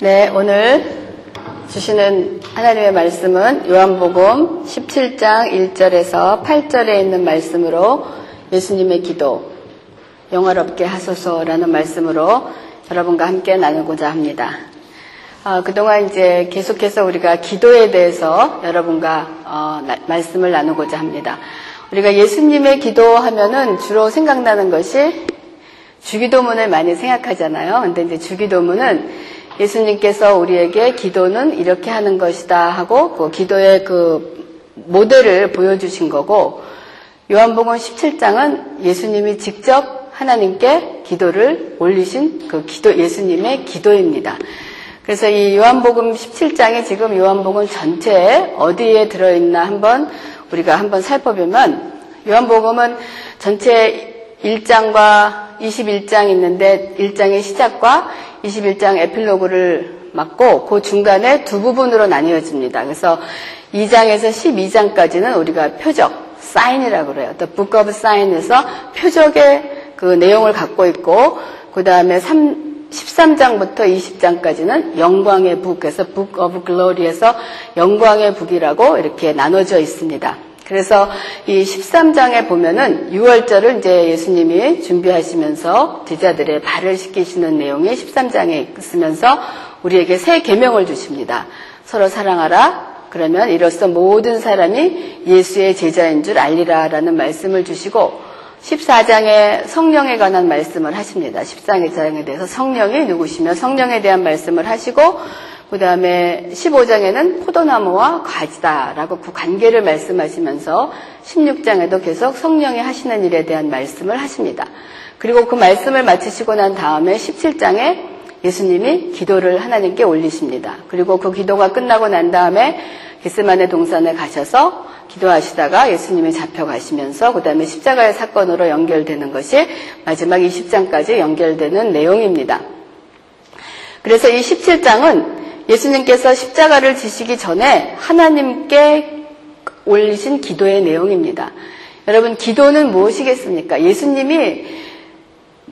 네, 오늘 주시는 하나님의 말씀은 요한복음 17장 1절에서 8절에 있는 말씀으로 예수님의 기도, 영화롭게 하소서라는 말씀으로 여러분과 함께 나누고자 합니다. 어, 그동안 이제 계속해서 우리가 기도에 대해서 여러분과 어, 나, 말씀을 나누고자 합니다. 우리가 예수님의 기도하면은 주로 생각나는 것이 주기도문을 많이 생각하잖아요. 근데 이제 주기도문은 예수님께서 우리에게 기도는 이렇게 하는 것이다 하고 그 기도의 그 모델을 보여주신 거고 요한복음 17장은 예수님이 직접 하나님께 기도를 올리신 그 기도 예수님의 기도입니다. 그래서 이 요한복음 17장이 지금 요한복음 전체에 어디에 들어있나 한번 우리가 한번 살펴보면 요한복음은 전체 1장과 21장 있는데 1장의 시작과 21장 에필로그를 맡고 그 중간에 두 부분으로 나뉘어집니다. 그래서 2장에서 12장까지는 우리가 표적, 사인이라고 그래요. Book of Sign에서 표적의 그 내용을 갖고 있고 그 다음에 13장부터 20장까지는 영광의 북에서 Book of Glory에서 영광의 북이라고 이렇게 나눠져 있습니다. 그래서 이 13장에 보면은 6월절을 이제 예수님이 준비하시면서 제자들의 발을 씻기시는 내용이 13장에 있으면서 우리에게 새 계명을 주십니다. 서로 사랑하라. 그러면 이로써 모든 사람이 예수의 제자인 줄 알리라라는 말씀을 주시고 14장에 성령에 관한 말씀을 하십니다. 14장에 대해서 성령이 누구시며 성령에 대한 말씀을 하시고 그 다음에 15장에는 포도나무와 가지다라고 그 관계를 말씀하시면서 16장에도 계속 성령이 하시는 일에 대한 말씀을 하십니다. 그리고 그 말씀을 마치시고 난 다음에 17장에 예수님이 기도를 하나님께 올리십니다. 그리고 그 기도가 끝나고 난 다음에 게스만의 동산에 가셔서 기도하시다가 예수님이 잡혀가시면서 그 다음에 십자가의 사건으로 연결되는 것이 마지막 20장까지 연결되는 내용입니다. 그래서 이 17장은 예수님께서 십자가를 지시기 전에 하나님께 올리신 기도의 내용입니다. 여러분, 기도는 무엇이겠습니까? 예수님이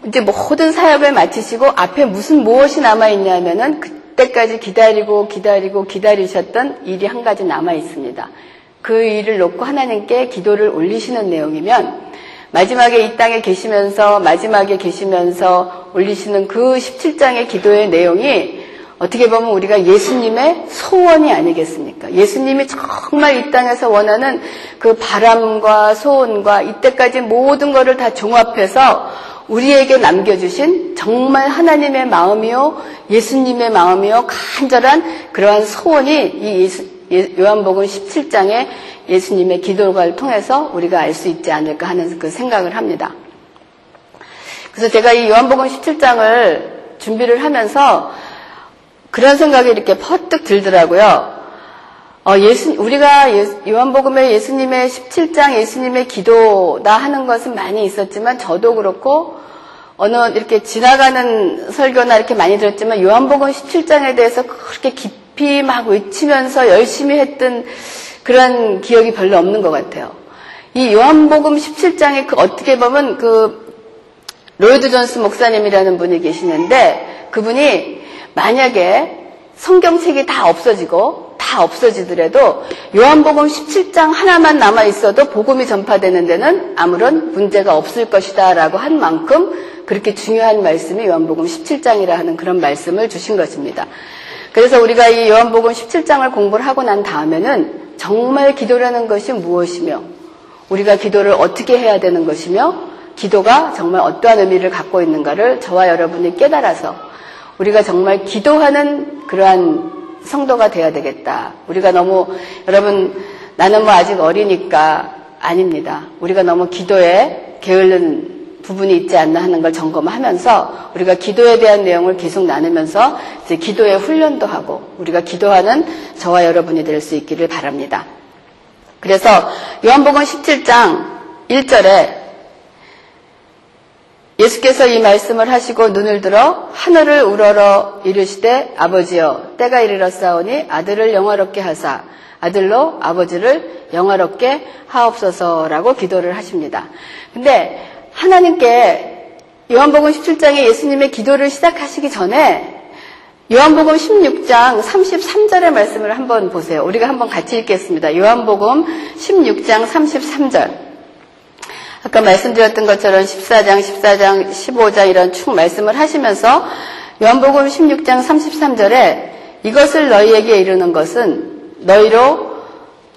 이제 모든 사역을 마치시고 앞에 무슨 무엇이 남아있냐면은 그때까지 기다리고 기다리고 기다리셨던 일이 한 가지 남아있습니다. 그 일을 놓고 하나님께 기도를 올리시는 내용이면 마지막에 이 땅에 계시면서 마지막에 계시면서 올리시는 그 17장의 기도의 내용이 어떻게 보면 우리가 예수님의 소원이 아니겠습니까? 예수님이 정말 이 땅에서 원하는 그 바람과 소원과 이때까지 모든 것을 다 종합해서 우리에게 남겨주신 정말 하나님의 마음이요, 예수님의 마음이요, 간절한 그러한 소원이 이 예수, 요한복음 17장의 예수님의 기도를 통해서 우리가 알 수 있지 않을까 하는 그 생각을 합니다. 그래서 제가 이 요한복음 17장을 준비를 하면서 그런 생각이 이렇게 퍼뜩 들더라고요. 어, 예수, 우리가 예수, 요한복음의 예수님의 17장 예수님의 기도다 하는 것은 많이 있었지만 저도 그렇고 어느 이렇게 지나가는 설교나 이렇게 많이 들었지만 요한복음 17장에 대해서 그렇게 깊이 막 외치면서 열심히 했던 그런 기억이 별로 없는 것 같아요. 이 요한복음 17장에 그 어떻게 보면 그 로이드 존스 목사님이라는 분이 계시는데 그분이 만약에 성경책이 다 없어지고 다 없어지더라도 요한복음 17장 하나만 남아 있어도 복음이 전파되는 데는 아무런 문제가 없을 것이다라고 한 만큼 그렇게 중요한 말씀이 요한복음 17장이라 하는 그런 말씀을 주신 것입니다. 그래서 우리가 이 요한복음 17장을 공부를 하고 난 다음에는 정말 기도라는 것이 무엇이며 우리가 기도를 어떻게 해야 되는 것이며 기도가 정말 어떠한 의미를 갖고 있는가를 저와 여러분이 깨달아서 우리가 정말 기도하는 그러한 성도가 돼야 되겠다. 우리가 너무 여러분 나는 뭐 아직 어리니까 아닙니다. 우리가 너무 기도에 게을른 부분이 있지 않나 하는 걸 점검하면서 우리가 기도에 대한 내용을 계속 나누면서 이제 기도의 훈련도 하고 우리가 기도하는 저와 여러분이 될 수 있기를 바랍니다. 그래서 요한복음 17장 1절에 예수께서 이 말씀을 하시고 눈을 들어 하늘을 우러러 이르시되 아버지여 때가 이르렀사오니 아들을 영화롭게 하사 아들로 아버지를 영화롭게 하옵소서라고 기도를 하십니다. 근데 하나님께 요한복음 17장에 예수님의 기도를 시작하시기 전에 요한복음 16장 33절의 말씀을 한번 보세요. 우리가 한번 같이 읽겠습니다. 요한복음 16장 33절. 아까 말씀드렸던 것처럼 14장, 14장, 15장 이런 쭉 말씀을 하시면서 요한복음 16장 33절에 이것을 너희에게 이르는 것은 너희로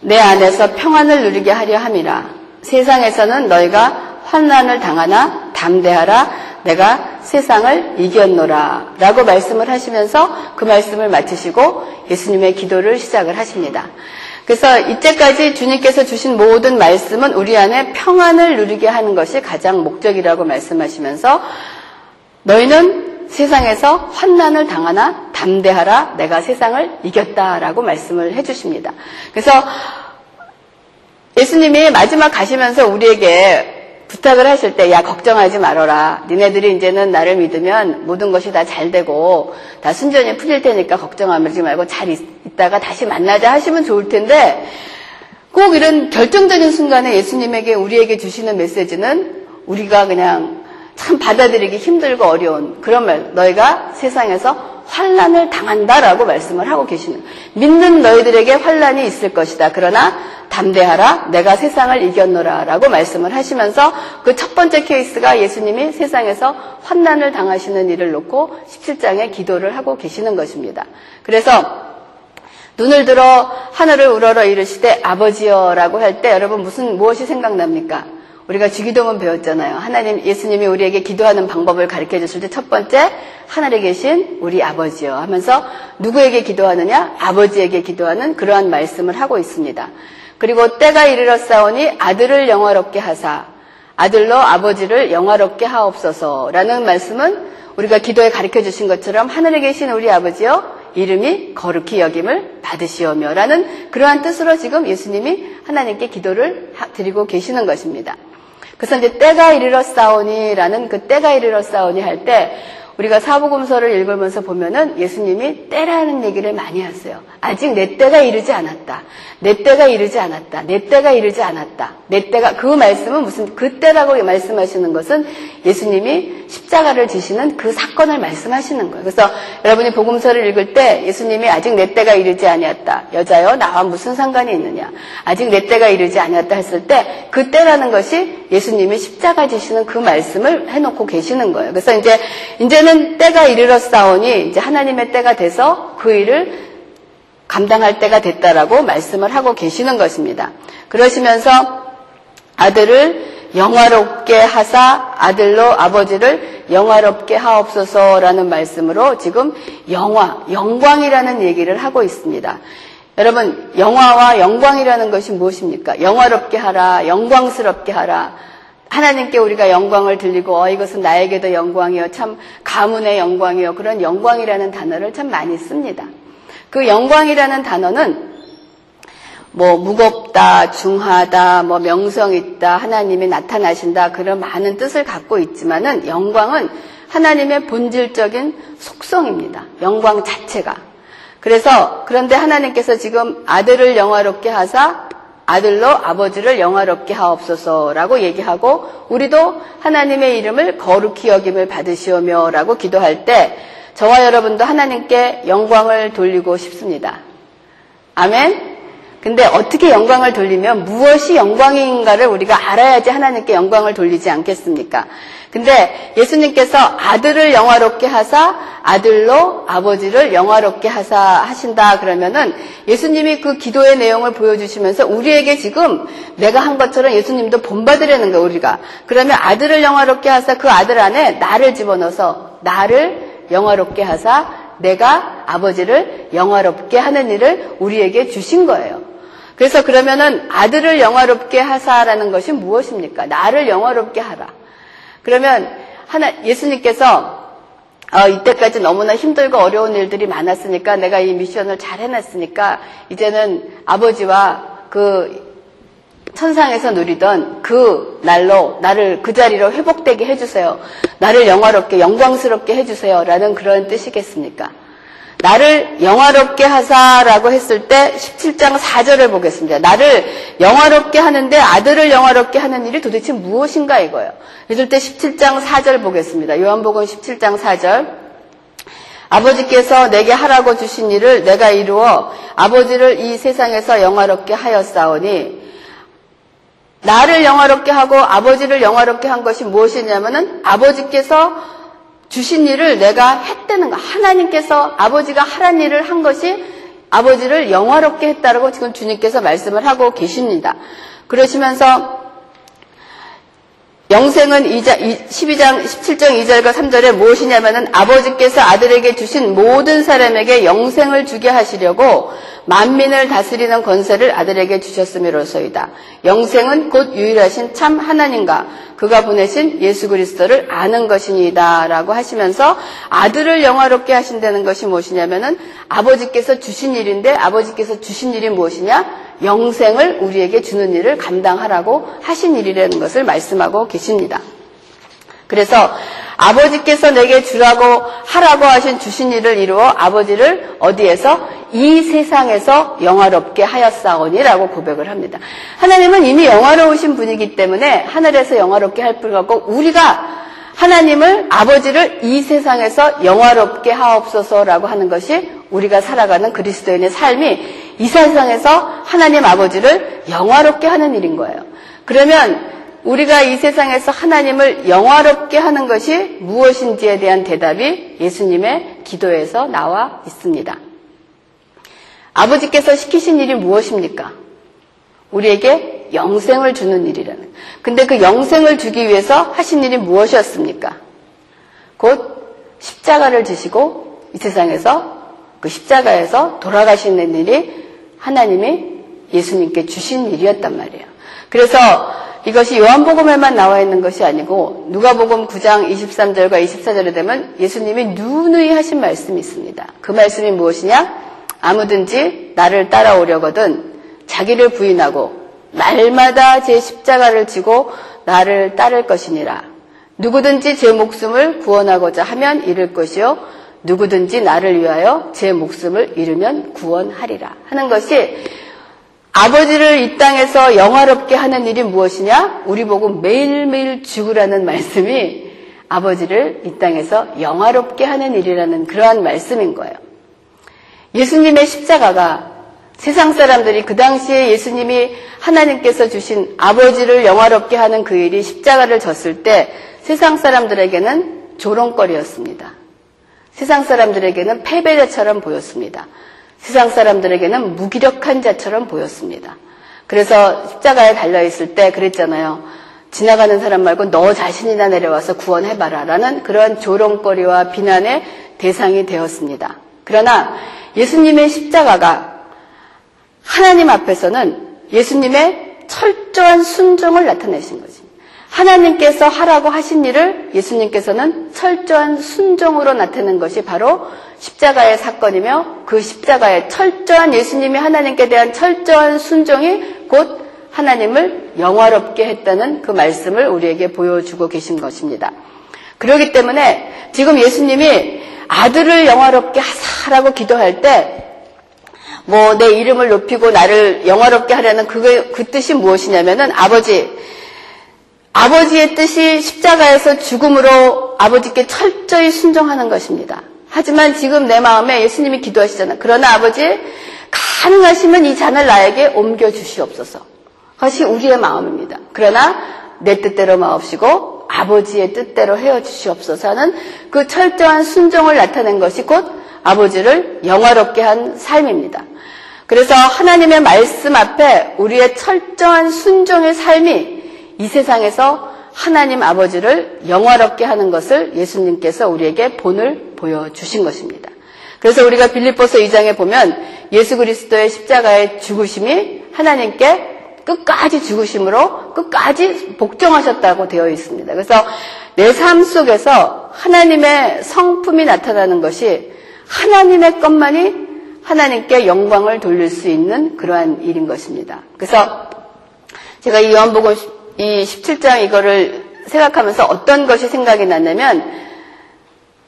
내 안에서 평안을 누리게 하려 함이라. 세상에서는 너희가 환난을 당하나 담대하라. 내가 세상을 이겼노라 라고 말씀을 하시면서 그 말씀을 마치시고 예수님의 기도를 시작을 하십니다. 그래서 이때까지 주님께서 주신 모든 말씀은 우리 안에 평안을 누리게 하는 것이 가장 목적이라고 말씀하시면서 너희는 세상에서 환난을 당하나 담대하라 내가 세상을 이겼다라고 말씀을 해주십니다. 그래서 예수님이 마지막 가시면서 우리에게 부탁을 하실 때, 야, 걱정하지 말아라. 니네들이 이제는 나를 믿으면 모든 것이 다 잘 되고, 다 순전히 풀릴 테니까 걱정하지 말고 잘 있, 다가 다시 만나자 하시면 좋을 텐데, 꼭 이런 결정적인 순간에 예수님에게 우리에게 주시는 메시지는 우리가 그냥 참 받아들이기 힘들고 어려운 그런 말, 너희가 세상에서 환란을 당한다라고 말씀을 하고 계시는 믿는 너희들에게 환란이 있을 것이다. 그러나 담대하라 내가 세상을 이겼노라라고 말씀을 하시면서 그 첫 번째 케이스가 예수님이 세상에서 환난을 당하시는 일을 놓고 17장에 기도를 하고 계시는 것입니다. 그래서 눈을 들어 하늘을 우러러 이르시되 아버지여라고 할 때 여러분 무슨 무엇이 생각납니까? 우리가 주기도문 배웠잖아요. 하나님 예수님이 우리에게 기도하는 방법을 가르쳐 주실 때 첫 번째 하늘에 계신 우리 아버지여 하면서 누구에게 기도하느냐? 아버지에게 기도하는 그러한 말씀을 하고 있습니다. 그리고 때가 이르렀사오니 아들을 영화롭게 하사 아들로 아버지를 영화롭게 하옵소서라는 말씀은 우리가 기도에 가르쳐 주신 것처럼 하늘에 계신 우리 아버지요 이름이 거룩히 여김을 받으시오며라는 그러한 뜻으로 지금 예수님이 하나님께 기도를 드리고 계시는 것입니다. 그래서 이제 때가 이르렀사오니라는 그 때가 이르렀사오니 할 때 우리가 사복음서를 읽으면서 보면은 예수님이 때라는 얘기를 많이 하세요. 아직 내 때가 이르지 않았다. 내 때가 이르지 않았다. 내 때가 이르지 않았다. 내 때가 그 말씀은 무슨 그 때라고 말씀하시는 것은 예수님이 십자가를 지시는 그 사건을 말씀하시는 거예요. 그래서 여러분이 복음서를 읽을 때 예수님이 아직 내 때가 이르지 아니었다. 여자여 나와 무슨 상관이 있느냐. 아직 내 때가 이르지 아니었다 했을 때 그 때라는 것이 예수님이 십자가 지시는 그 말씀을 해놓고 계시는 거예요. 그래서 이제 이제는 때가 이르렀사오니 이제 하나님의 때가 돼서 그 일을 감당할 때가 됐다라고 말씀을 하고 계시는 것입니다. 그러시면서 아들을 영화롭게 하사 아들로 아버지를 영화롭게 하옵소서라는 말씀으로 지금 영화, 영광이라는 얘기를 하고 있습니다. 여러분, 영화와 영광이라는 것이 무엇입니까? 영화롭게 하라, 영광스럽게 하라. 하나님께 우리가 영광을 들리고 어 이것은 나에게도 영광이요 참 가문의 영광이요 그런 영광이라는 단어를 참 많이 씁니다. 그 영광이라는 단어는 뭐 무겁다, 중하다, 뭐 명성 있다, 하나님이 나타나신다 그런 많은 뜻을 갖고 있지만은 영광은 하나님의 본질적인 속성입니다. 영광 자체가. 그래서 그런데 하나님께서 지금 아들을 영화롭게 하사 아들로 아버지를 영화롭게 하옵소서라고 얘기하고 우리도 하나님의 이름을 거룩히 여김을 받으시오며라고 기도할 때 저와 여러분도 하나님께 영광을 돌리고 싶습니다. 아멘? 근데 어떻게 영광을 돌리면 무엇이 영광인가를 우리가 알아야지 하나님께 영광을 돌리지 않겠습니까? 근데 예수님께서 아들을 영화롭게 하사 아들로 아버지를 영화롭게 하사 하신다 그러면은 예수님이 그 기도의 내용을 보여주시면서 우리에게 지금 내가 한 것처럼 예수님도 본받으려는 거예요 우리가 그러면 아들을 영화롭게 하사 그 아들 안에 나를 집어넣어서 나를 영화롭게 하사 내가 아버지를 영화롭게 하는 일을 우리에게 주신 거예요. 그래서 그러면은 아들을 영화롭게 하사라는 것이 무엇입니까? 나를 영화롭게 하라. 그러면 하나 예수님께서 어, 이때까지 너무나 힘들고 어려운 일들이 많았으니까 내가 이 미션을 잘 해놨으니까 이제는 아버지와 그 천상에서 누리던 그 날로 나를 그 자리로 회복되게 해주세요. 나를 영화롭게 영광스럽게 해주세요. 라는 그런 뜻이겠습니까? 나를 영화롭게 하사라고 했을 때 17장 4절을 보겠습니다. 나를 영화롭게 하는데 아들을 영화롭게 하는 일이 도대체 무엇인가 이거예요. 그럴 때 17장 4절 보겠습니다. 요한복음 17장 4절 아버지께서 내게 하라고 주신 일을 내가 이루어 아버지를 이 세상에서 영화롭게 하였사오니 나를 영화롭게 하고 아버지를 영화롭게 한 것이 무엇이냐면은 아버지께서 주신 일을 내가 했다는 거. 하나님께서 아버지가 하란 일을 한 것이 아버지를 영화롭게 했다라고 지금 주님께서 말씀을 하고 계십니다. 그러시면서 영생은 12장 17장 2절과 3절에 무엇이냐면은 아버지께서 아들에게 주신 모든 사람에게 영생을 주게 하시려고 만민을 다스리는 권세를 아들에게 주셨음이로소이다. 영생은 곧 유일하신 참 하나님과 그가 보내신 예수 그리스도를 아는 것이니다라고 하시면서 아들을 영화롭게 하신다는 것이 무엇이냐면은 아버지께서 주신 일인데 아버지께서 주신 일이 무엇이냐? 영생을 우리에게 주는 일을 감당하라고 하신 일이라는 것을 말씀하고 계십니다. 그래서 아버지께서 내게 주라고 하라고 하신 주신 일을 이루어 아버지를 어디에서 이 세상에서 영화롭게 하였사오니라고 고백을 합니다. 하나님은 이미 영화로우신 분이기 때문에 하늘에서 영화롭게 할뿐 없고 우리가 하나님을 아버지를 이 세상에서 영화롭게 하옵소서라고 하는 것이 우리가 살아가는 그리스도인의 삶이 이 세상에서 하나님 아버지를 영화롭게 하는 일인 거예요. 그러면 우리가 이 세상에서 하나님을 영화롭게 하는 것이 무엇인지에 대한 대답이 예수님의 기도에서 나와 있습니다. 아버지께서 시키신 일이 무엇입니까? 우리에게 영생을 주는 일이라는. 근데 그 영생을 주기 위해서 하신 일이 무엇이었습니까? 곧 십자가를 지시고 이 세상에서 그 십자가에서 돌아가시는 일이 하나님이 예수님께 주신 일이었단 말이에요. 그래서 이것이 요한복음에만 나와 있는 것이 아니고 누가복음 9장 23절과 24절에 되면 예수님이 누누이 하신 말씀이 있습니다. 그 말씀이 무엇이냐? 아무든지 나를 따라오려거든 자기를 부인하고 날마다 제 십자가를 지고 나를 따를 것이니라. 누구든지 제 목숨을 구원하고자 하면 잃을 것이요. 누구든지 나를 위하여 제 목숨을 잃으면 구원하리라. 하는 것이 아버지를 이 땅에서 영화롭게 하는 일이 무엇이냐? 우리 보고 매일매일 죽으라는 말씀이 아버지를 이 땅에서 영화롭게 하는 일이라는 그러한 말씀인 거예요. 예수님의 십자가가 세상 사람들이 그 당시에 예수님이 하나님께서 주신 아버지를 영화롭게 하는 그 일이 십자가를 졌을 때 세상 사람들에게는 조롱거리였습니다. 세상 사람들에게는 패배자처럼 보였습니다. 세상 사람들에게는 무기력한 자처럼 보였습니다. 그래서 십자가에 달려있을 때 그랬잖아요. 지나가는 사람 말고 너 자신이나 내려와서 구원해봐라. 라는 그런 조롱거리와 비난의 대상이 되었습니다. 그러나 예수님의 십자가가 하나님 앞에서는 예수님의 철저한 순종을 나타내신 거지. 하나님께서 하라고 하신 일을 예수님께서는 철저한 순종으로 나타낸 것이 바로 십자가의 사건이며 그 십자가의 철저한 예수님이 하나님께 대한 철저한 순종이 곧 하나님을 영화롭게 했다는 그 말씀을 우리에게 보여주고 계신 것입니다. 그렇기 때문에 지금 예수님이 아들을 영화롭게 하사라고 기도할 때, 뭐, 내 이름을 높이고 나를 영화롭게 하려는 그, 그 뜻이 무엇이냐면은 아버지, 아버지의 뜻이 십자가에서 죽음으로 아버지께 철저히 순종하는 것입니다. 하지만 지금 내 마음에 예수님이 기도하시잖아. 그러나 아버지, 가능하시면 이 잔을 나에게 옮겨 주시옵소서. 그것이 우리의 마음입니다. 그러나 내 뜻대로 마옵시고 아버지의 뜻대로 헤어 주시옵소서 하는 그 철저한 순종을 나타낸 것이 곧 아버지를 영화롭게 한 삶입니다. 그래서 하나님의 말씀 앞에 우리의 철저한 순종의 삶이 이 세상에서 하나님 아버지를 영화롭게 하는 것을 예수님께서 우리에게 본을 보여주신 것입니다. 그래서 우리가 빌립보서 2장에 보면 예수 그리스도의 십자가의 죽으심이 하나님께 끝까지 죽으심으로 끝까지 복종하셨다고 되어 있습니다. 그래서 내 삶 속에서 하나님의 성품이 나타나는 것이 하나님의 것만이 하나님께 영광을 돌릴 수 있는 그러한 일인 것입니다. 그래서 제가 이 요한복음 이 17장 이거를 생각하면서 어떤 것이 생각이 났냐면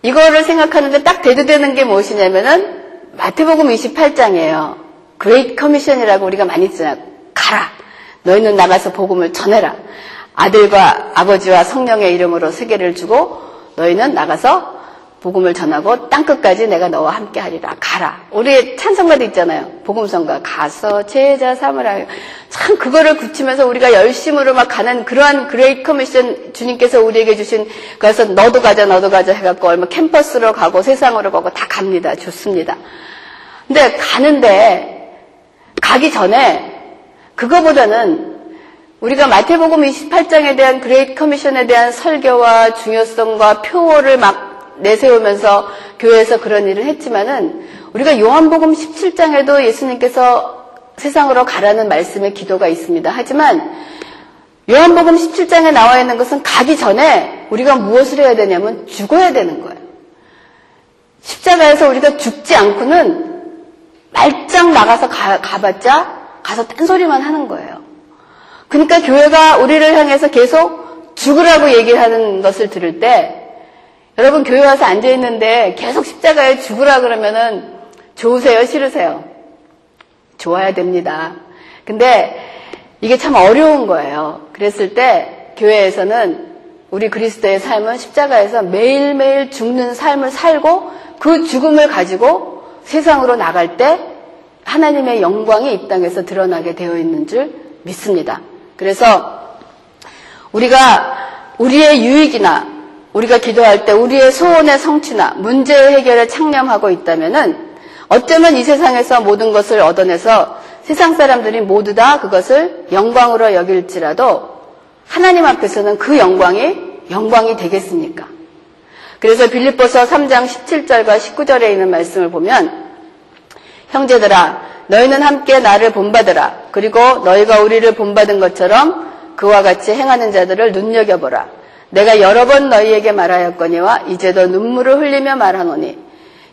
이거를 생각하는데 딱 대두되는 게 무엇이냐면은 마태복음 28장이에요. Great Commission이라고 우리가 많이 쓰잖아. 가라. 너희는 나가서 복음을 전해라. 아들과 아버지와 성령의 이름으로 세례를 주고 너희는 나가서 복음을 전하고 땅 끝까지 내가 너와 함께 하리라. 가라. 우리 찬송가도 있잖아요. 복음성가. 가서 제자 삼으라. 참 그거를 굳히면서 우리가 열심으로 막 가는 그러한 Great Commission 주님께서 우리에게 주신 그래서 너도 가자 너도 가자 해갖고 얼마 캠퍼스로 가고 세상으로 가고 다 갑니다. 좋습니다. 근데 가는데 가기 전에 그거보다는 우리가 마태복음 28장에 대한 Great Commission에 대한 설교와 중요성과 표어를 막 내세우면서 교회에서 그런 일을 했지만은 우리가 요한복음 17장에도 예수님께서 세상으로 가라는 말씀의 기도가 있습니다. 하지만 요한복음 17장에 나와 있는 것은 가기 전에 우리가 무엇을 해야 되냐면 죽어야 되는 거예요. 십자가에서 우리가 죽지 않고는 말짱 나가서 가, 가봤자 가서 딴소리만 하는 거예요. 그러니까 교회가 우리를 향해서 계속 죽으라고 얘기를 하는 것을 들을 때 여러분 교회 와서 앉아 있는데 계속 십자가에 죽으라 그러면은 좋으세요, 싫으세요? 좋아야 됩니다. 근데 이게 참 어려운 거예요. 그랬을 때 교회에서는 우리 그리스도의 삶은 십자가에서 매일매일 죽는 삶을 살고 그 죽음을 가지고 세상으로 나갈 때 하나님의 영광이 이 땅에서 드러나게 되어 있는 줄 믿습니다. 그래서 우리가 우리의 유익이나 우리가 기도할 때 우리의 소원의 성취나 문제 해결에 창념하고 있다면은 어쩌면 이 세상에서 모든 것을 얻어내서 세상 사람들이 모두 다 그것을 영광으로 여길지라도 하나님 앞에서는 그 영광이 영광이 되겠습니까? 그래서 빌립보서 3장 17절과 19절에 있는 말씀을 보면 형제들아 너희는 함께 나를 본받으라 그리고 너희가 우리를 본받은 것처럼 그와 같이 행하는 자들을 눈여겨보라 내가 여러 번 너희에게 말하였거니와 이제도 눈물을 흘리며 말하노니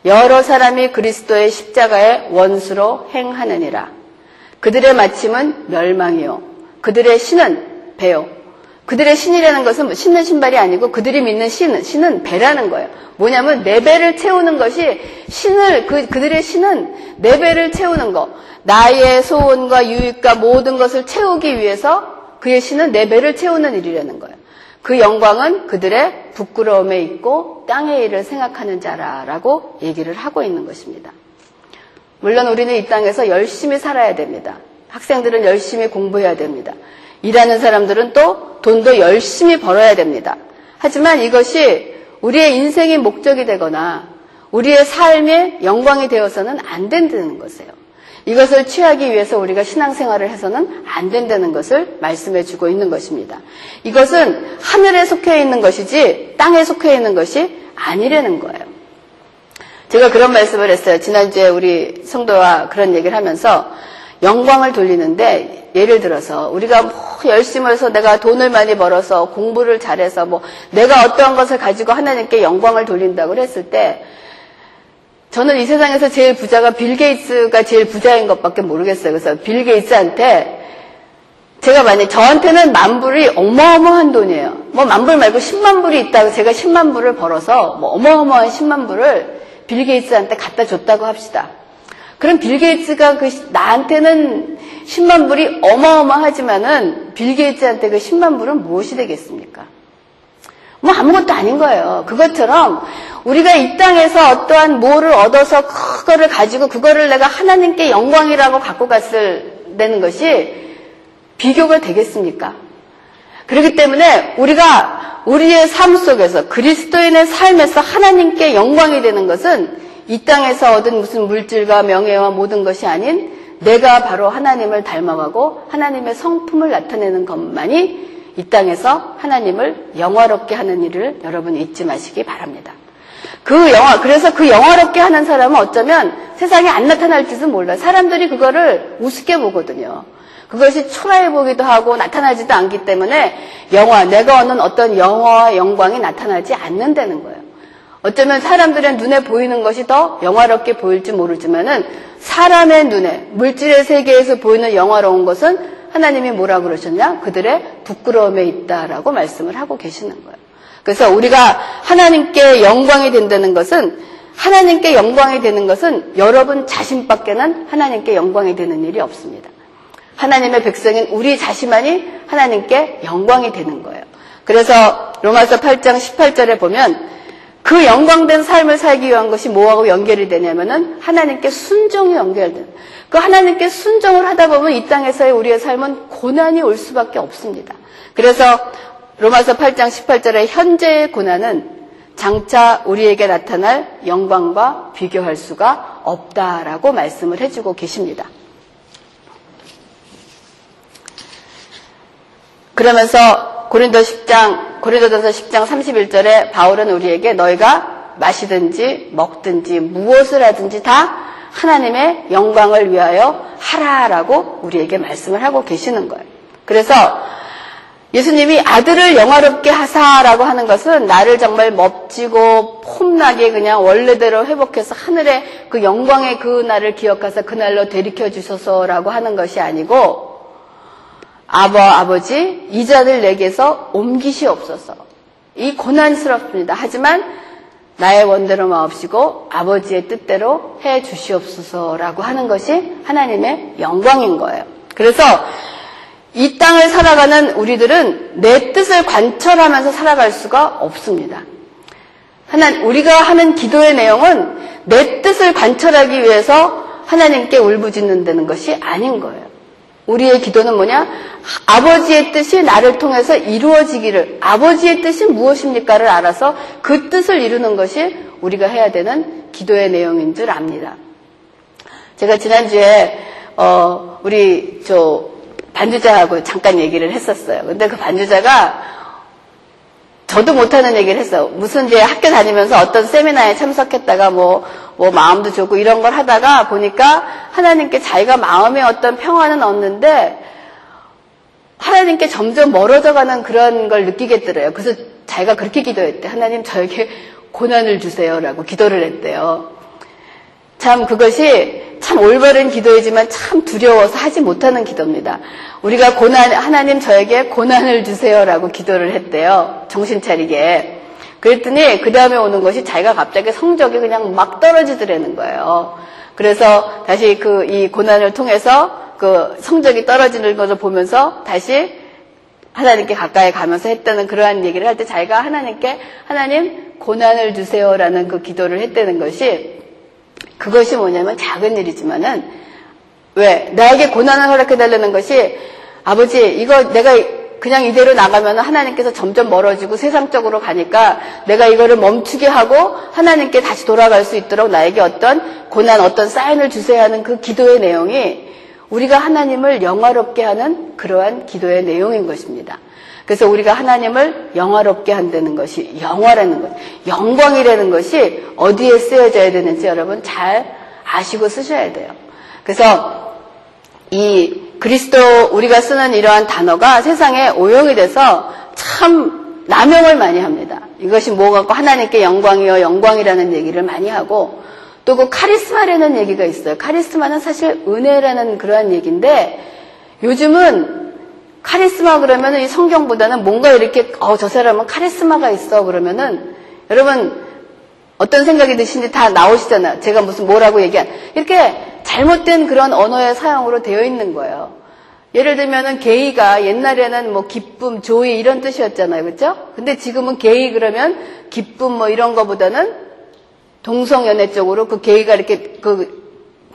여러 사람이 그리스도의 십자가의 원수로 행하느니라. 그들의 마침은 멸망이요. 그들의 신은 배요. 그들의 신이라는 것은 뭐 신는 신발이 아니고 그들이 믿는 신은 신은 배라는 거예요. 뭐냐면 내 배를 채우는 것이 신을 그 그들의 신은 내 배를 채우는 거. 나의 소원과 유익과 모든 것을 채우기 위해서 그의 신은 내 배를 채우는 일이라는 거예요. 그 영광은 그들의 부끄러움에 있고 땅의 일을 생각하는 자라라고 얘기를 하고 있는 것입니다. 물론 우리는 이 땅에서 열심히 살아야 됩니다. 학생들은 열심히 공부해야 됩니다. 일하는 사람들은 또 돈도 열심히 벌어야 됩니다. 하지만 이것이 우리의 인생의 목적이 되거나 우리의 삶의 영광이 되어서는 안 된다는 것이에요. 이것을 취하기 위해서 우리가 신앙생활을 해서는 안 된다는 것을 말씀해 주고 있는 것입니다. 이것은 하늘에 속해 있는 것이지 땅에 속해 있는 것이 아니라는 거예요. 제가 그런 말씀을 했어요. 지난주에 우리 성도와 그런 얘기를 하면서 영광을 돌리는데 예를 들어서 우리가 뭐 열심히 해서 내가 돈을 많이 벌어서 공부를 잘해서 뭐 내가 어떠한 것을 가지고 하나님께 영광을 돌린다고 했을 때 저는 이 세상에서 제일 부자가 빌 게이츠가 제일 부자인 것밖에 모르겠어요. 그래서 빌 게이츠한테 제가 만약 저한테는 만 불이 어마어마한 돈이에요. 뭐 만불 말고 10만 불이 있다고 제가 10만 불을 벌어서 뭐 어마어마한 10만 불을 빌 게이츠한테 갖다 줬다고 합시다. 그럼 빌 게이츠가 그 나한테는 10만 불이 어마어마하지만은 빌 게이츠한테 그 10만 불은 무엇이 되겠습니까? 뭐 아무것도 아닌 거예요. 그것처럼 우리가 이 땅에서 어떠한 뭐를 얻어서 그거를 가지고 그거를 내가 하나님께 영광이라고 갖고 갔을 되는 것이 비교가 되겠습니까? 그렇기 때문에 우리가 우리의 삶 속에서 그리스도인의 삶에서 하나님께 영광이 되는 것은 이 땅에서 얻은 무슨 물질과 명예와 모든 것이 아닌 내가 바로 하나님을 닮아가고 하나님의 성품을 나타내는 것만이 이 땅에서 하나님을 영화롭게 하는 일을 여러분 잊지 마시기 바랍니다. 그 영화, 그래서 그 영화롭게 하는 사람은 어쩌면 세상에 안 나타날지도 몰라. 사람들이 그거를 우습게 보거든요. 그것이 초라해 보기도 하고 나타나지도 않기 때문에 영화, 내가 얻는 어떤 영화와 영광이 나타나지 않는다는 거예요. 어쩌면 사람들의 눈에 보이는 것이 더 영화롭게 보일지 모르지만은 사람의 눈에, 물질의 세계에서 보이는 영화로운 것은 하나님이 뭐라 그러셨냐? 그들의 부끄러움에 있다라고 말씀을 하고 계시는 거예요. 그래서 우리가 하나님께 영광이 된다는 것은 하나님께 영광이 되는 것은 여러분 자신밖에는 하나님께 영광이 되는 일이 없습니다. 하나님의 백성인 우리 자신만이 하나님께 영광이 되는 거예요. 그래서 로마서 8장 18절에 보면 그 영광된 삶을 살기 위한 것이 뭐하고 연결이 되냐면은 하나님께 순종이 연결돼요. 그 하나님께 순종을 하다 보면 이 땅에서의 우리의 삶은 고난이 올 수밖에 없습니다. 그래서 로마서 8장 18절에 현재의 고난은 장차 우리에게 나타날 영광과 비교할 수가 없다라고 말씀을 해주고 계십니다. 그러면서 고린도 10장, 고린도전서 10장 31절에 바울은 우리에게 너희가 마시든지 먹든지 무엇을 하든지 다 하나님의 영광을 위하여 하라라고 우리에게 말씀을 하고 계시는 거예요. 그래서 예수님이 아들을 영화롭게 하사라고 하는 것은 나를 정말 멋지고 폼나게 그냥 원래대로 회복해서 하늘의 그 영광의 그 날을 기억해서 그날로 되리켜 주소서라고 하는 것이 아니고 아버 아버지 이 자들 내게서 옮기시옵소서. 이 고난스럽습니다. 하지만 나의 원대로 마옵시고 아버지의 뜻대로 해 주시옵소서라고 하는 것이 하나님의 영광인 거예요. 그래서 이 땅을 살아가는 우리들은 내 뜻을 관철하면서 살아갈 수가 없습니다. 하나 우리가 하는 기도의 내용은 내 뜻을 관철하기 위해서 하나님께 울부짖는다는 것이 아닌 거예요. 우리의 기도는 뭐냐? 아버지의 뜻이 나를 통해서 이루어지기를, 아버지의 뜻이 무엇입니까를 알아서 그 뜻을 이루는 것이 우리가 해야 되는 기도의 내용인 줄 압니다. 제가 지난주에, 어, 우리, 저, 반주자하고 잠깐 얘기를 했었어요. 근데 그 반주자가 저도 못하는 얘기를 했어요. 무슨 이제 학교 다니면서 어떤 세미나에 참석했다가 뭐, 뭐 마음도 좋고 이런 걸 하다가 보니까 하나님께 자기가 마음의 어떤 평화는 얻는데 하나님께 점점 멀어져 가는 그런 걸 느끼겠더래요. 그래서 자기가 그렇게 기도했대. 하나님 저에게 고난을 주세요라고 기도를 했대요. 참 그것이 참 올바른 기도이지만 참 두려워서 하지 못하는 기도입니다. 우리가 고난, 하나님 저에게 고난을 주세요라고 기도를 했대요. 정신 차리게. 그랬더니 그 다음에 오는 것이 자기가 갑자기 성적이 그냥 막 떨어지더라는 거예요. 그래서 다시 그 이 고난을 통해서 그 성적이 떨어지는 것을 보면서 다시 하나님께 가까이 가면서 했다는 그러한 얘기를 할 때 자기가 하나님께 하나님 고난을 주세요라는 그 기도를 했다는 것이 그것이 뭐냐면 작은 일이지만은 왜 나에게 고난을 허락해 달라는 것이 아버지 이거 내가 그냥 이대로 나가면 하나님께서 점점 멀어지고 세상적으로 가니까 내가 이거를 멈추게 하고 하나님께 다시 돌아갈 수 있도록 나에게 어떤 고난 어떤 사인을 주세요 하는 그 기도의 내용이 우리가 하나님을 영화롭게 하는 그러한 기도의 내용인 것입니다. 그래서 우리가 하나님을 영화롭게 한다는 것이 영화라는 것, 영광이라는 것이 어디에 쓰여져야 되는지 여러분 잘 아시고 쓰셔야 돼요. 그래서 이 그리스도 우리가 쓰는 이러한 단어가 세상에 오용이 돼서 참 남용을 많이 합니다. 이것이 뭐 갖고 하나님께 영광이요 영광이라는 얘기를 많이 하고 또 그 카리스마라는 얘기가 있어요. 카리스마는 사실 은혜라는 그러한 얘기인데 요즘은 카리스마 그러면 이 성경보다는 뭔가 이렇게 어 저 사람은 카리스마가 있어 그러면은 여러분 어떤 생각이 드시는지 다 나오시잖아요. 제가 무슨 뭐라고 얘기한 이렇게 잘못된 그런 언어의 사용으로 되어 있는 거예요. 예를 들면은 게이가 옛날에는 뭐 기쁨, 조이 이런 뜻이었잖아요. 그렇죠? 근데 지금은 게이 그러면 기쁨 뭐 이런 거보다는 동성연애 쪽으로 그 게이가 이렇게 그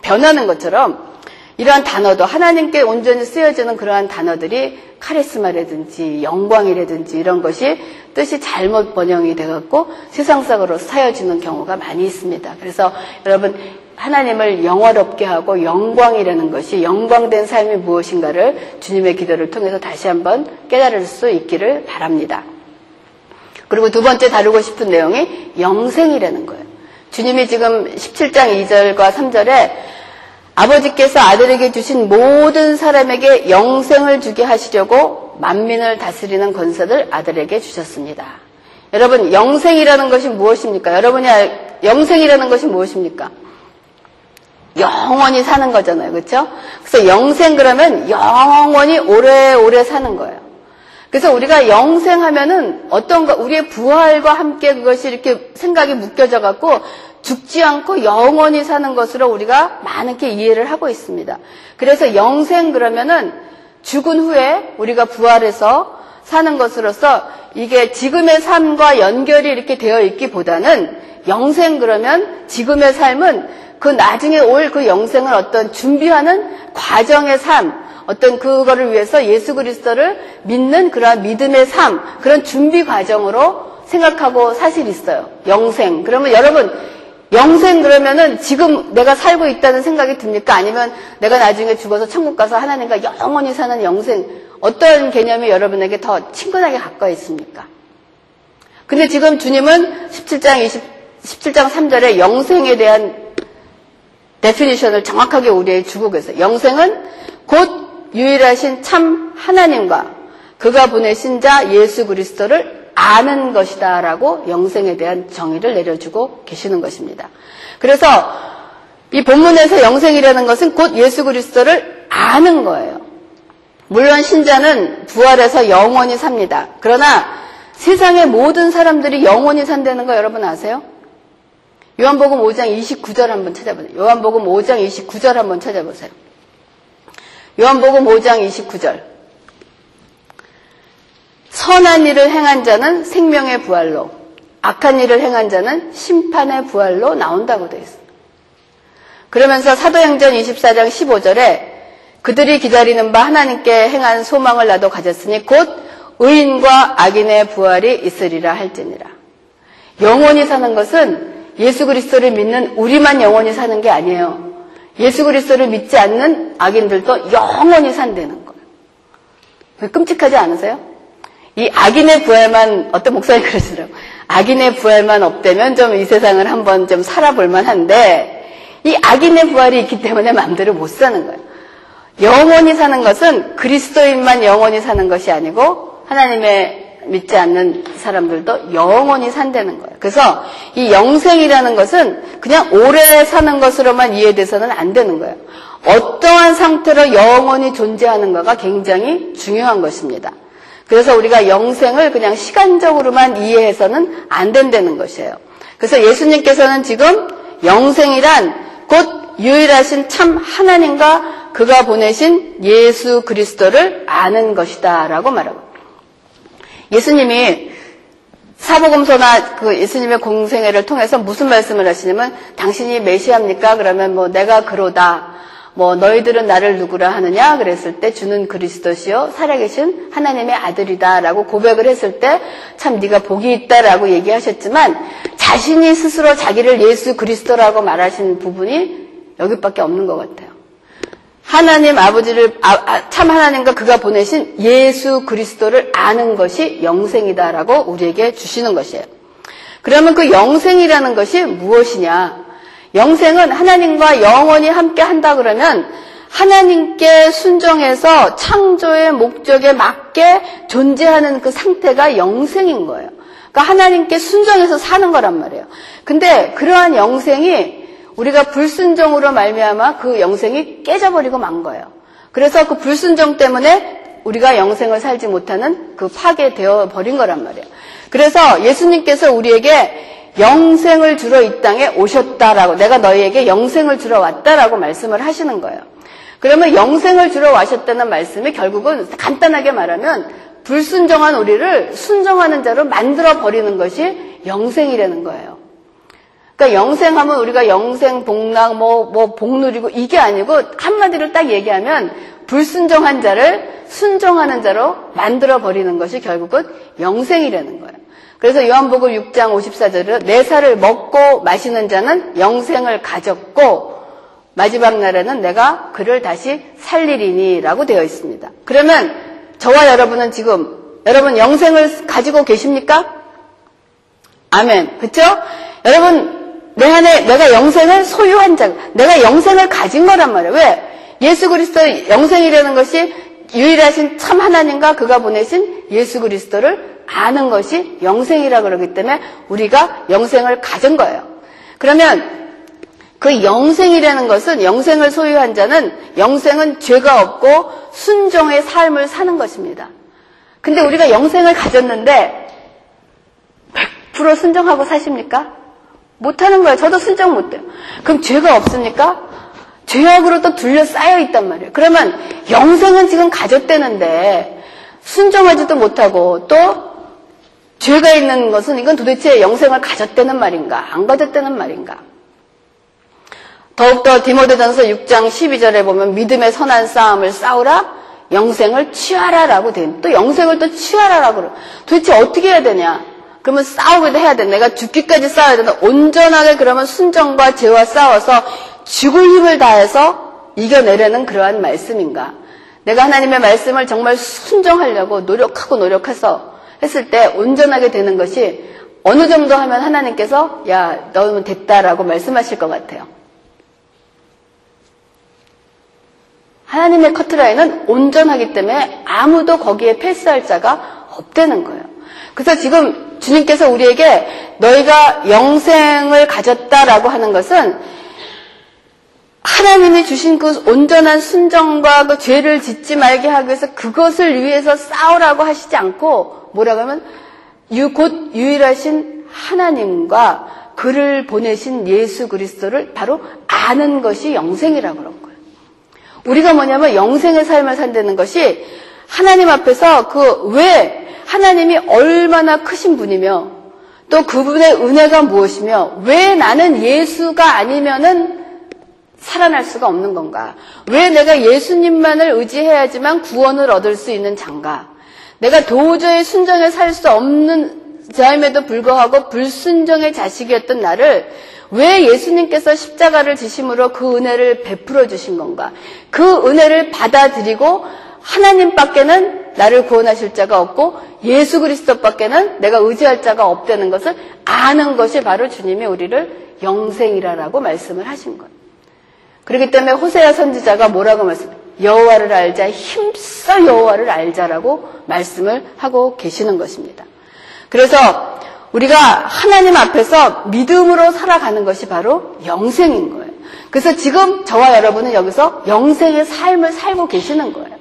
변하는 것처럼 이러한 단어도 하나님께 온전히 쓰여지는 그러한 단어들이 카리스마라든지 영광이라든지 이런 것이 뜻이 잘못 번영이 돼갖고 세상적으로 사여지는 경우가 많이 있습니다. 그래서 여러분 하나님을 영화롭게 하고 영광이라는 것이 영광된 삶이 무엇인가를 주님의 기도를 통해서 다시 한번 깨달을 수 있기를 바랍니다. 그리고 두 번째 다루고 싶은 내용이 영생이라는 거예요. 주님이 지금 17장 2절과 3절에 아버지께서 아들에게 주신 모든 사람에게 영생을 주게 하시려고 만민을 다스리는 권세를 아들에게 주셨습니다. 여러분, 영생이라는 것이 무엇입니까? 여러분이 영생이라는 것이 무엇입니까? 영원히 사는 거잖아요. 그렇죠? 그래서 영생 그러면 영원히 오래오래 사는 거예요. 그래서 우리가 영생하면은 어떤 거 우리의 부활과 함께 그것이 이렇게 생각이 묶여져 갖고 죽지 않고 영원히 사는 것으로 우리가 많게 이해를 하고 있습니다. 그래서 영생 그러면은 죽은 후에 우리가 부활해서 사는 것으로서 이게 지금의 삶과 연결이 이렇게 되어 있기보다는 영생 그러면 지금의 삶은 그 나중에 올 그 영생을 어떤 준비하는 과정의 삶, 어떤 그거를 위해서 예수 그리스도를 믿는 그러한 믿음의 삶, 그런 준비 과정으로 생각하고 사실 있어요. 영생. 그러면 여러분, 영생 그러면은 지금 내가 살고 있다는 생각이 듭니까? 아니면 내가 나중에 죽어서 천국 가서 하나님과 영원히 사는 영생, 어떤 개념이 여러분에게 더 친근하게 가까이 있습니까? 근데 지금 주님은 17장 20, 17장 3절에 영생에 대한 데피니션을 정확하게 우리에게 주고 계세요. 영생은 곧 유일하신 참 하나님과 그가 보내신 자 예수 그리스도를 아는 것이다라고 영생에 대한 정의를 내려주고 계시는 것입니다. 그래서 이 본문에서 영생이라는 것은 곧 예수 그리스도를 아는 거예요. 물론 신자는 부활해서 영원히 삽니다. 그러나 세상의 모든 사람들이 영원히 산다는 거 여러분 아세요? 요한복음 5장 29절 한번 찾아보세요. 요한복음 5장 29절 한번 찾아보세요. 요한복음 5장 29절. 선한 일을 행한 자는 생명의 부활로, 악한 일을 행한 자는 심판의 부활로 나온다고 되어 있습니다. 그러면서 사도행전 24장 15절에 그들이 기다리는 바 하나님께 행한 소망을 나도 가졌으니 곧 의인과 악인의 부활이 있으리라 할지니라. 영원히 사는 것은 예수 그리스도를 믿는 우리만 영원히 사는 게 아니에요. 예수 그리스도를 믿지 않는 악인들도 영원히 산다는 거예요. 끔찍하지 않으세요? 이 악인의 부활만 어떤 목사님 그러시더라고요. 악인의 부활만 없다면 좀 이 세상을 한번 좀 살아볼 만한데 이 악인의 부활이 있기 때문에 마음대로 못 사는 거예요. 영원히 사는 것은 그리스도인만 영원히 사는 것이 아니고 하나님의 믿지 않는 사람들도 영원히 산다는 거예요. 그래서 이 영생이라는 것은 그냥 오래 사는 것으로만 이해돼서는 안 되는 거예요. 어떠한 상태로 영원히 존재하는가가 굉장히 중요한 것입니다. 그래서 우리가 영생을 그냥 시간적으로만 이해해서는 안 된다는 것이에요. 그래서 예수님께서는 지금 영생이란 곧 유일하신 참 하나님과 그가 보내신 예수 그리스도를 아는 것이다 라고 말하고 예수님이 사복음서나 그 예수님의 공생애를 통해서 무슨 말씀을 하시냐면 당신이 메시아입니까? 그러면 뭐 내가 그로다. 뭐 너희들은 나를 누구라 하느냐? 그랬을 때 주는 그리스도시요 살아계신 하나님의 아들이다라고 고백을 했을 때 참 네가 복이 있다라고 얘기하셨지만 자신이 스스로 자기를 예수 그리스도라고 말하신 부분이 여기밖에 없는 것 같아요. 하나님 아버지를 아, 아, 참 하나님과 그가 보내신 예수 그리스도를 아는 것이 영생이다라고 우리에게 주시는 것이에요. 그러면 그 영생이라는 것이 무엇이냐? 영생은 하나님과 영원히 함께 한다 그러면 하나님께 순종해서 창조의 목적에 맞게 존재하는 그 상태가 영생인 거예요. 그러니까 하나님께 순종해서 사는 거란 말이에요. 근데 그러한 영생이 우리가 불순종으로 말미암아 그 영생이 깨져버리고 만 거예요. 그래서 그 불순종 때문에 우리가 영생을 살지 못하는 그 파괴되어 버린 거란 말이에요. 그래서 예수님께서 우리에게 영생을 주러 이 땅에 오셨다라고 내가 너희에게 영생을 주러 왔다라고 말씀을 하시는 거예요. 그러면 영생을 주러 와셨다는 말씀이 결국은 간단하게 말하면 불순종한 우리를 순종하는 자로 만들어 버리는 것이 영생이라는 거예요. 그러니까 영생하면 우리가 영생, 복락, 뭐, 뭐, 복누리고 이게 아니고 한마디로 딱 얘기하면 불순종한 자를 순종하는 자로 만들어 버리는 것이 결국은 영생이라는 거예요. 그래서 요한복음 6장 54절은 내 살을 먹고 마시는 자는 영생을 가졌고 마지막 날에는 내가 그를 다시 살리리니 라고 되어 있습니다. 그러면 저와 여러분은 지금 여러분 영생을 가지고 계십니까? 아멘. 그쵸? 여러분 내 안에 내가 영생을 소유한 자, 내가 영생을 가진 거란 말이에요. 왜? 예수 그리스도 영생이라는 것이 유일하신 참 하나님과 그가 보내신 예수 그리스도를 아는 것이 영생이라 그러기 때문에 우리가 영생을 가진 거예요. 그러면 그 영생이라는 것은 영생을 소유한 자는 영생은 죄가 없고 순종의 삶을 사는 것입니다. 근데 우리가 영생을 가졌는데 100% 순종하고 사십니까? 못하는 거예요. 저도 순종 못해요. 그럼 죄가 없습니까? 죄악으로 또 둘러싸여 있단 말이에요. 그러면 영생은 지금 가졌대는데 순종하지도 못하고 또 죄가 있는 것은 이건 도대체 영생을 가졌다는 말인가 안 가졌다는 말인가 더욱더 디모데전서 6장 12절에 보면 믿음의 선한 싸움을 싸우라 영생을 취하라라고 돼. 또 영생을 또 취하라라고 그래. 도대체 어떻게 해야 되냐? 그러면 싸우기도 해야 돼. 내가 죽기까지 싸워야 된다. 온전하게 그러면 순정과 죄와 싸워서 죽을 힘을 다해서 이겨내려는 그러한 말씀인가? 내가 하나님의 말씀을 정말 순종하려고 노력하고 노력해서 했을 때 온전하게 되는 것이 어느 정도 하면 하나님께서 야, 너는 됐다라고 말씀하실 것 같아요. 하나님의 커트라인은 온전하기 때문에 아무도 거기에 패스할 자가 없다는 거예요. 그래서 지금 주님께서 우리에게 너희가 영생을 가졌다라고 하는 것은 하나님이 주신 그 온전한 순정과 그 죄를 짓지 말게 하기 위해서 그것을 위해서 싸우라고 하시지 않고 뭐라고 하면 곧 유일하신 하나님과 그를 보내신 예수 그리스도를 바로 아는 것이 영생이라고 그런 거예요. 우리가 뭐냐면 영생의 삶을 산다는 것이 하나님 앞에서 그 왜 하나님이 얼마나 크신 분이며 또 그분의 은혜가 무엇이며 왜 나는 예수가 아니면은 살아날 수가 없는 건가? 왜 내가 예수님만을 의지해야지만 구원을 얻을 수 있는 장가? 내가 도저히 순정에 살수 없는 자임에도 불구하고 불순정의 자식이었던 나를 왜 예수님께서 십자가를 지심으로 그 은혜를 베풀어 주신 건가? 그 은혜를 받아들이고 하나님밖에는 나를 구원하실 자가 없고 예수 그리스도밖에는 내가 의지할 자가 없다는 것을 아는 것이 바로 주님이 우리를 영생이라라고 말씀을 하신 거예요. 그렇기 때문에 호세아 선지자가 뭐라고 말씀? 여호와를 알자 힘써 여호와를 알자라고 말씀을 하고 계시는 것입니다. 그래서 우리가 하나님 앞에서 믿음으로 살아가는 것이 바로 영생인 거예요. 그래서 지금 저와 여러분은 여기서 영생의 삶을 살고 계시는 거예요.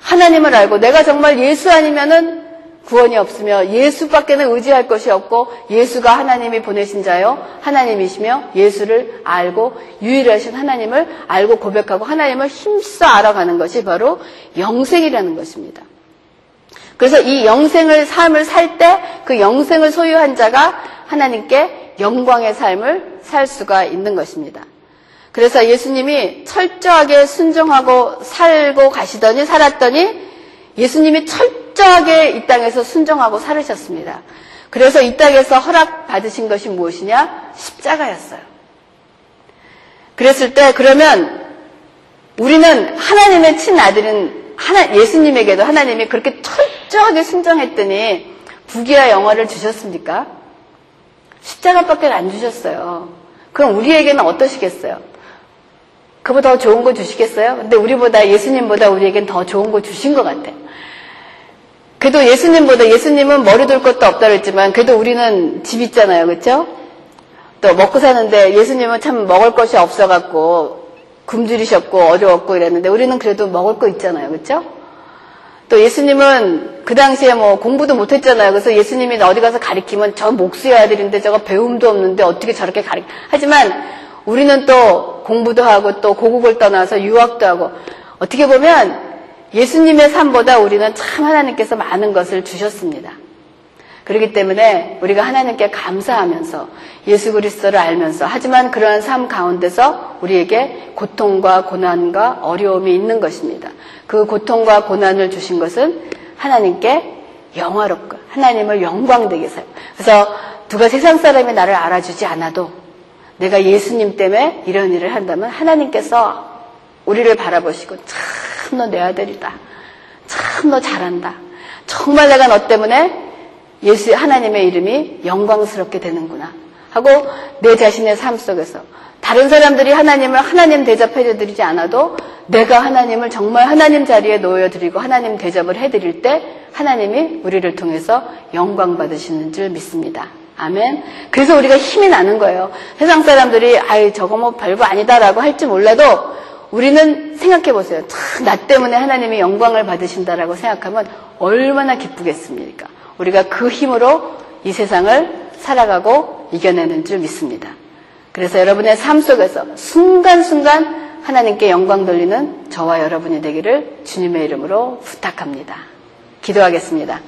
하나님을 알고 내가 정말 예수 아니면은 구원이 없으며 예수밖에는 의지할 것이 없고 예수가 하나님이 보내신 자요 하나님이시며 예수를 알고 유일하신 하나님을 알고 고백하고 하나님을 힘써 알아가는 것이 바로 영생이라는 것입니다. 그래서 이 영생을 삶을 살 때 그 영생을 소유한 자가 하나님께 영광의 삶을 살 수가 있는 것입니다. 그래서 예수님이 철저하게 순종하고 살고 가시더니 살았더니 예수님이 철저하게 이 땅에서 순종하고 살으셨습니다. 그래서 이 땅에서 허락 받으신 것이 무엇이냐? 십자가였어요. 그랬을 때 그러면 우리는 하나님의 친아들은 하나, 예수님에게도 하나님이 그렇게 철저하게 순종했더니 부귀와 영화를 주셨습니까? 십자가밖에 안 주셨어요. 그럼 우리에게는 어떠시겠어요? 그보다 더 좋은 거 주시겠어요? 근데 우리보다 예수님보다 우리에겐 더 좋은 거 주신 것 같아요. 그래도 예수님보다 예수님은 머리 둘 것도 없다 그랬지만 그래도 우리는 집 있잖아요. 그렇죠? 또 먹고 사는데 예수님은 참 먹을 것이 없어 갖고 굶주리셨고 어려웠고 이랬는데 우리는 그래도 먹을 거 있잖아요. 그렇죠? 또 예수님은 그 당시에 뭐 공부도 못 했잖아요. 그래서 예수님이 어디 가서 가리키면 저 목수의 아들인데 저거 배움도 없는데 어떻게 저렇게 가리 하지만 우리는 또 공부도 하고 또 고국을 떠나서 유학도 하고 어떻게 보면 예수님의 삶보다 우리는 참 하나님께서 많은 것을 주셨습니다. 그렇기 때문에 우리가 하나님께 감사하면서 예수 그리스도를 알면서 하지만 그러한 삶 가운데서 우리에게 고통과 고난과 어려움이 있는 것입니다. 그 고통과 고난을 주신 것은 하나님께 영화롭고 하나님을 영광되게 해서 그래서 누가 세상 사람이 나를 알아주지 않아도 내가 예수님 때문에 이런 일을 한다면 하나님께서 우리를 바라보시고 참 너 내 아들이다. 참 너 잘한다. 정말 내가 너 때문에 예수 하나님의 이름이 영광스럽게 되는구나 하고 내 자신의 삶 속에서 다른 사람들이 하나님을 하나님 대접해 드리지 않아도 내가 하나님을 정말 하나님 자리에 놓여 드리고 하나님 대접을 해 드릴 때 하나님이 우리를 통해서 영광 받으시는 줄 믿습니다. 아멘. 그래서 우리가 힘이 나는 거예요. 세상 사람들이 아이 저거 뭐 별거 아니다라고 할지 몰라도 우리는 생각해 보세요. 나 때문에 하나님이 영광을 받으신다라고 생각하면 얼마나 기쁘겠습니까? 우리가 그 힘으로 이 세상을 살아가고 이겨내는 줄 믿습니다. 그래서 여러분의 삶 속에서 순간순간 하나님께 영광 돌리는 저와 여러분이 되기를 주님의 이름으로 부탁합니다. 기도하겠습니다.